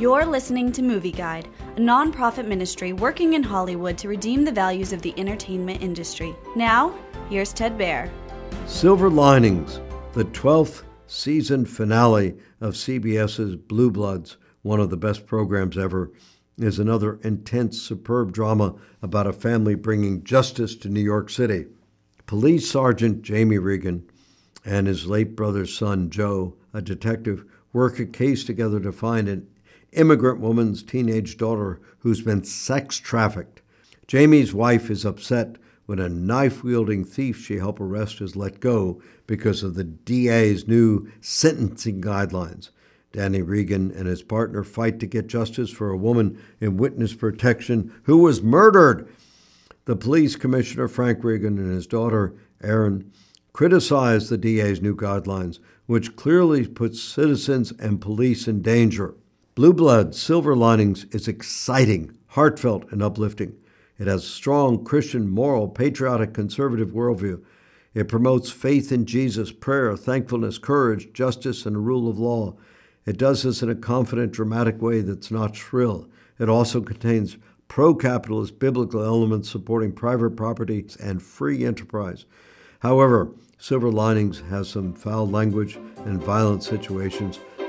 You're listening to Movie Guide, a nonprofit ministry working in Hollywood to redeem the values of the entertainment industry. Now, here's Ted Baehr. Silver Linings, the 12th season finale of CBS's Blue Bloods, one of the best programs ever, is another intense, superb drama about a family bringing justice to New York City. Police Sergeant Jamie Reagan and his late brother's son, Joe, a detective, work a case together to find an immigrant woman's teenage daughter who's been sex trafficked. Jamie's wife is upset when a knife wielding thief she helped arrest is let go because of the DA's new sentencing guidelines. Danny Reagan and his partner fight to get justice for a woman in witness protection who was murdered. The police commissioner, Frank Reagan, and his daughter, Erin, criticize the DA's new guidelines, which clearly puts citizens and police in danger. Blue Blood Silver Linings is exciting, heartfelt, and uplifting. It has strong Christian, moral, patriotic, conservative worldview. It promotes faith in Jesus, prayer, thankfulness, courage, justice, and the rule of law. It does this in a confident, dramatic way that's not shrill. It also contains pro capitalist biblical elements supporting private property and free enterprise. However, Silver Linings has some foul language and violent situations,